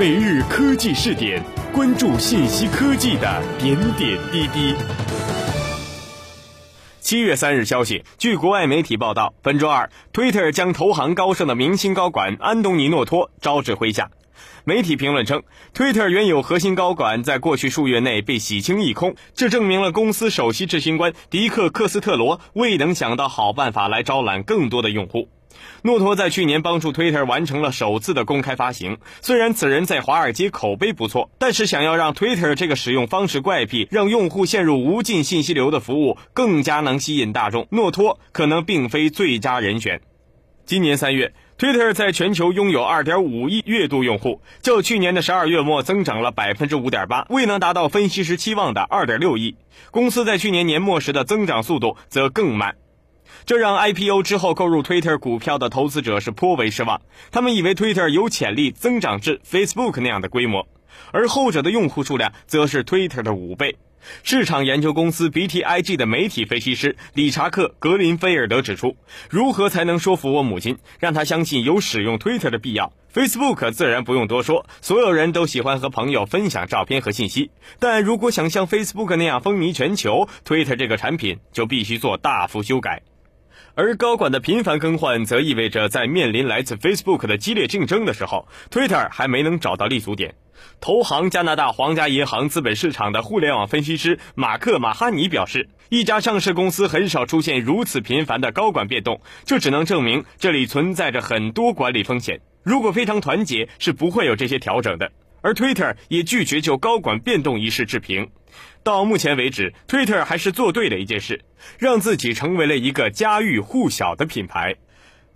每日科技试点，关注信息科技的点点滴滴。七月三日消息，据国外媒体报道，本周二，Twitter 将投行高盛的明星高管安东尼诺托招至麾下。媒体评论称，Twitter 原有核心高管在过去数月内被洗清一空，这证明了公司首席执行官迪克·克斯特罗未能想到好办法来招揽更多的用户。诺托在去年帮助 Twitter 完成了首次的公开发行，虽然此人在华尔街口碑不错，但是想要让 Twitter 这个使用方式怪癖、让用户陷入无尽信息流的服务更加能吸引大众，诺托可能并非最佳人选。今年三月。Twitter 在全球拥有2.5亿月度用户，较去年的十二月末增长了5.8%，未能达到分析师期望的2.6亿。公司在去年年末时的增长速度则更慢，这让 IPO 之后购入 Twitter 股票的投资者是颇为失望。他们以为 Twitter 有潜力增长至 Facebook 那样的规模，而后者的用户数量则是 Twitter 的五倍。市场研究公司 BTIG 的媒体分析师理查克·格林菲尔德指出：“如何才能说服我母亲，让她相信有使用 Twitter 的必要？Facebook 自然不用多说，所有人都喜欢和朋友分享照片和信息。但如果想像 Facebook 那样风靡全球，Twitter 这个产品就必须做大幅修改。”而高管的频繁更换，则意味着在面临来自 Facebook 的激烈竞争的时候，Twitter 还没能找到立足点。投行加拿大皇家银行资本市场的互联网分析师马克·马哈尼表示，一家上市公司很少出现如此频繁的高管变动，这只能证明这里存在着很多管理风险。如果非常团结，是不会有这些调整的。而 Twitter 也拒绝就高管变动一事置评。到目前为止，Twitter 还是做对了一件事，让自己成为了一个家喻户晓的品牌。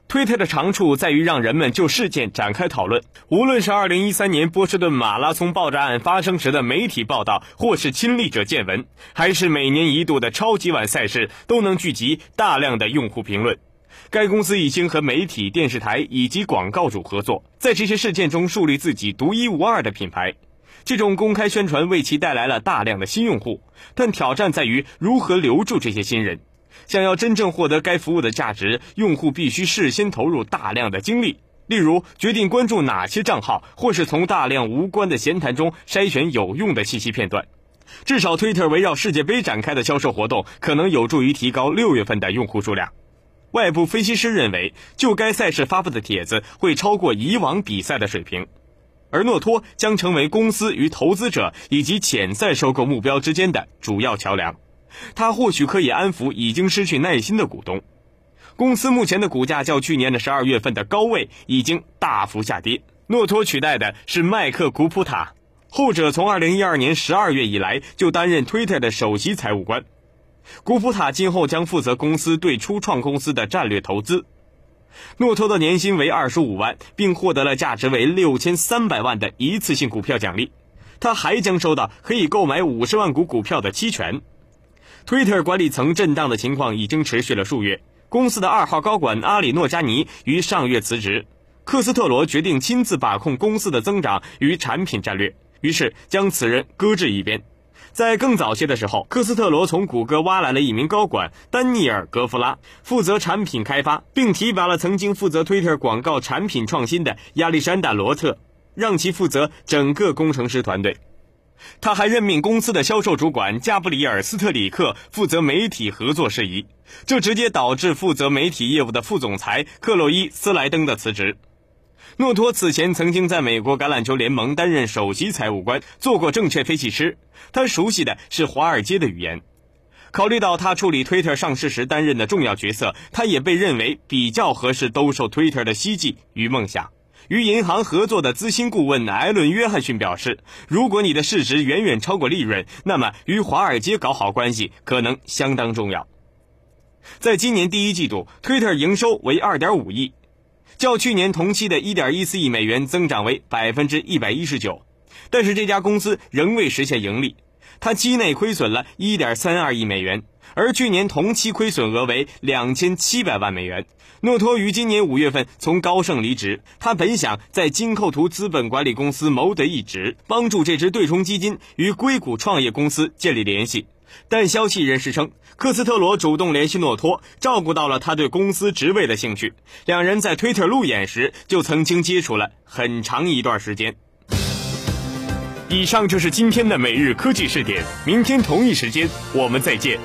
推特的长处在于让人们就事件展开讨论。无论是2013年波士顿马拉松爆炸案发生时的媒体报道，或是亲历者见闻，还是每年一度的超级碗赛事，都能聚集大量的用户评论。该公司已经和媒体、电视台以及广告主合作，在这些事件中树立自己独一无二的品牌。这种公开宣传为其带来了大量的新用户，但挑战在于如何留住这些新人。想要真正获得该服务的价值，用户必须事先投入大量的精力，例如决定关注哪些账号，或是从大量无关的闲谈中筛选有用的信息片段。至少，Twitter 围绕世界杯展开的销售活动可能有助于提高六月份的用户数量。外部分析师认为，就该赛事发布的帖子会超过以往比赛的水平，而诺托将成为公司与投资者以及潜在收购目标之间的主要桥梁。他或许可以安抚已经失去耐心的股东。公司目前的股价较去年的十二月份的高位已经大幅下跌。诺托取代的是麦克古普塔，后者从二零一二年十二月以来就担任 Twitter 的首席财务官。古普塔今后将负责公司对初创公司的战略投资。诺托的年薪为二十五万，并获得了价值为六千三百万的一次性股票奖励。他还将收到可以购买五十万股股票的期权。Twitter 管理层震荡的情况已经持续了数月。公司的二号高管阿里诺加尼于上月辞职，克斯特罗决定亲自把控公司的增长与产品战略，于是将此人搁置一边。在更早些的时候，科斯特罗从谷歌挖来了一名高管丹尼尔·格夫拉，负责产品开发，并提拔了曾经负责 Twitter 广告产品创新的亚历山大·罗特，让其负责整个工程师团队。他还任命公司的销售主管加布里尔·斯特里克负责媒体合作事宜，这直接导致负责媒体业务的副总裁克洛伊·斯莱登的辞职。诺托此前曾经在美国橄榄球联盟担任首席财务官，做过证券分析师，他熟悉的是华尔街的语言。考虑到他处理 Twitter 上市时担任的重要角色，他也被认为比较合适兜售 Twitter 的希冀与梦想。与银行合作的资深顾问艾伦·约翰逊表示：“如果你的市值远远超过利润，那么与华尔街搞好关系可能相当重要。”在今年第一季度，Twitter 营收为2.5亿，较去年同期的1.14亿美元增长为119%。但是这家公司仍未实现盈利，它期内亏损了1.32亿美元。而去年同期亏损额为两千七百万美元。诺托于今年五月份从高盛离职，他本想在金扣图资本管理公司谋得一职，帮助这支对冲基金与硅谷创业公司建立联系。但消息人士称，科斯特罗主动联系诺托，照顾到了他对公司职位的兴趣。两人在推特路演时就曾经接触了很长一段时间。以上就是今天的每日科技视点，明天同一时间我们再见。